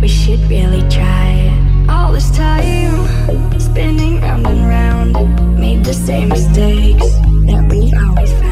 we should really try All this time, spinning round and round Made the same mistakes that we always found.